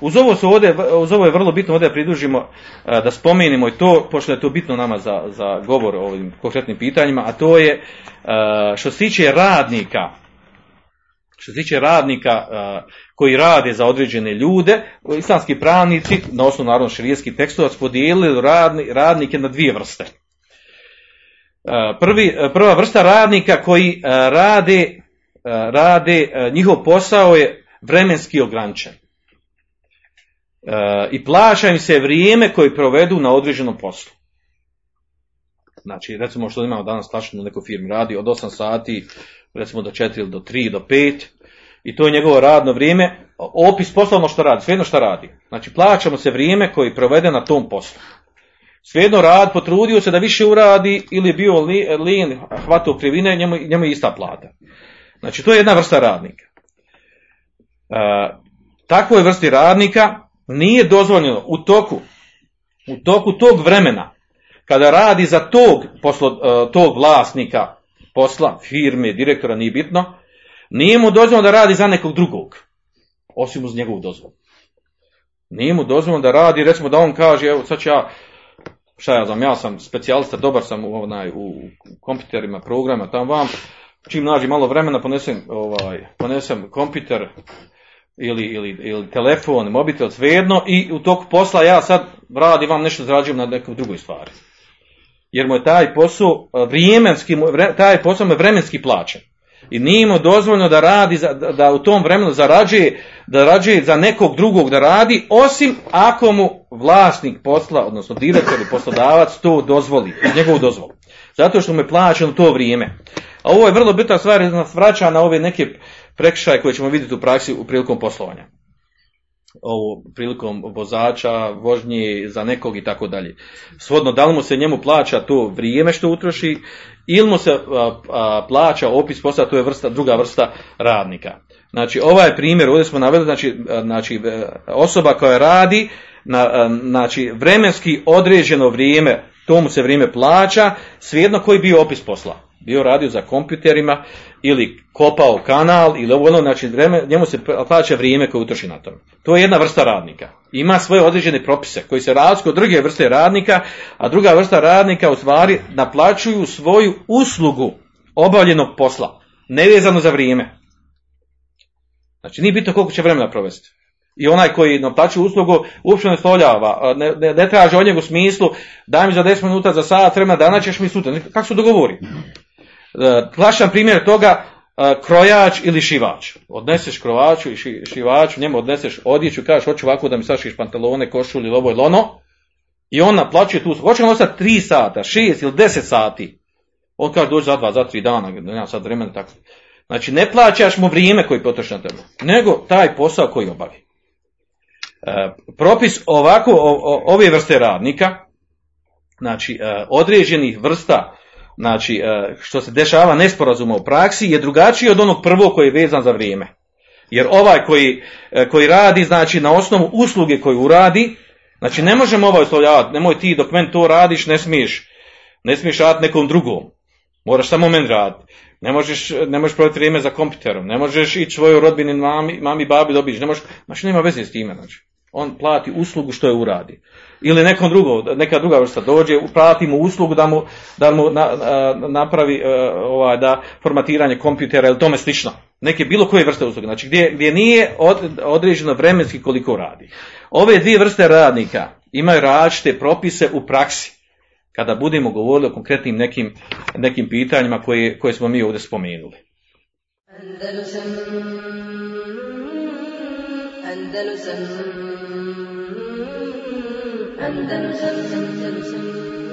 Uz ovo, su ovdje, uz ovo je vrlo bitno ovdje pridružimo e, da spomenimo i to, pošto je to bitno nama za, za govor o ovim konkretnim pitanjima, a to je e, što se tiče radnika, što se tiče radnika koji rade za određene ljude, islamski pravnici, na osnovu naravno širijskih tekstova, podijelili radni, radnike na dvije vrste. Prvi, prva vrsta radnika koji rade, rade, njihov posao je vremenski ograničen i plaća im se vrijeme koje provedu na određenom poslu. Znači, recimo što imamo danas klašno u nekoj firmi, radi od 8 sati, recimo do 4 ili do 3, do 5, i to je njegovo radno vrijeme, opis poslovno što radi, svejedno što radi. Znači, plaćamo se vrijeme koje provede na tom poslu. Svejedno rad, potrudio se da više uradi ili je bio lin, hvatao krivine, njemu, njemu je ista plata. Znači, to je jedna vrsta radnika. E, takvoj vrsti radnika nije dozvoljeno u toku, u toku tog vremena, kada radi za tog, poslo, e, tog vlasnika posla, firme, direktora, nije bitno, nije mu dozvoljeno da radi za nekog drugog, osim uz njegovu dozvolu. Nije mu dozvoljeno da radi, recimo da on kaže, evo sad ću ja, šta ja znam, ja sam specijalista, dobar sam u, onaj, u kompjuterima, programa, tamo vam, čim nađi malo vremena, ponesem, ovaj, ponesem kompjuter, ili, ili, ili telefon, mobitel, svejedno i u toku posla ja sad radim vam nešto zarađujem na nekoj drugoj stvari. Jer mu je taj posao vremenski, taj posao je vremenski plaćen. I nije mu dozvoljno da radi, za, da u tom vremenu zarađuje, da zarađuje za nekog drugog da radi, osim ako mu vlasnik posla, odnosno direktor ili poslodavac to dozvoli, njegovu dozvolu. Zato što mu je plaćeno to vrijeme. A ovo je vrlo bitna stvar, nas vraća na ove neke prekršaje koje ćemo vidjeti u praksi u prilikom poslovanja. Ovo prilikom vozača, vožnje za nekog i tako dalje. Svodno, da li mu se njemu plaća to vrijeme što utroši ili mu se a, a, plaća opis posla, to je vrsta, druga vrsta radnika. Znači, ovaj primjer, ovdje smo naveli, znači, znači osoba koja radi, na, znači, vremenski određeno vrijeme, tomu se vrijeme plaća, svejedno koji bio opis posla bio radio za kompjuterima ili kopao kanal ili ovo ono, znači njemu se plaća vrijeme koje utroši na tome. To je jedna vrsta radnika. Ima svoje određene propise koji se razlikuju od druge vrste radnika, a druga vrsta radnika u stvari naplaćuju svoju uslugu obavljenog posla, nevezano za vrijeme. Znači nije bitno koliko će vremena provesti. I onaj koji naplaćuje uslugu uopće ne stavljava, ne, ne, ne traži od njega u smislu daj mi za 10 minuta, za sat vremena, dana ćeš mi sutra. Kako se dogovori? Klašan primjer toga, krojač ili šivač. Odneseš krojaču i šivaču, njemu odneseš odjeću, kažeš hoću ovako da mi sašiš pantalone, košulj ili ovo ili ono, i on naplaćuje tu, hoće on ostati 3 sata, 6 ili 10 sati. On kaže dođe za 2, za 3 dana, nema sad vremena tako. Znači ne plaćaš mu vrijeme koji potroši na tebe, nego taj posao koji obavi. E, propis ovako, o, o, ove vrste radnika, znači e, određenih vrsta znači što se dešava nesporazuma u praksi je drugačiji od onog prvog koji je vezan za vrijeme. Jer ovaj koji, koji radi, znači na osnovu usluge koju uradi, znači ne možemo ovaj oslovljavati, nemoj ti dok men to radiš, ne smiješ, ne smiješ raditi nekom drugom. Moraš samo men raditi. Ne možeš, ne možeš provjeti vrijeme za kompjuterom, ne možeš ići svojoj rodbini, mami, mami, babi dobiš, ne možeš, znači nema veze s time, znači. On plati uslugu što je uradi ili nekom drugom, neka druga vrsta dođe, plati mu uslugu da mu, da mu na, napravi ovaj, da formatiranje kompjutera ili tome slično. Neke bilo koje vrste usluge, znači gdje, gdje nije od, određeno vremenski koliko radi. Ove dvije vrste radnika imaju različite propise u praksi. Kada budemo govorili o konkretnim nekim, nekim pitanjima koje, koje smo mi ovdje spomenuli. Andalusam, Andalusam, Andalusam.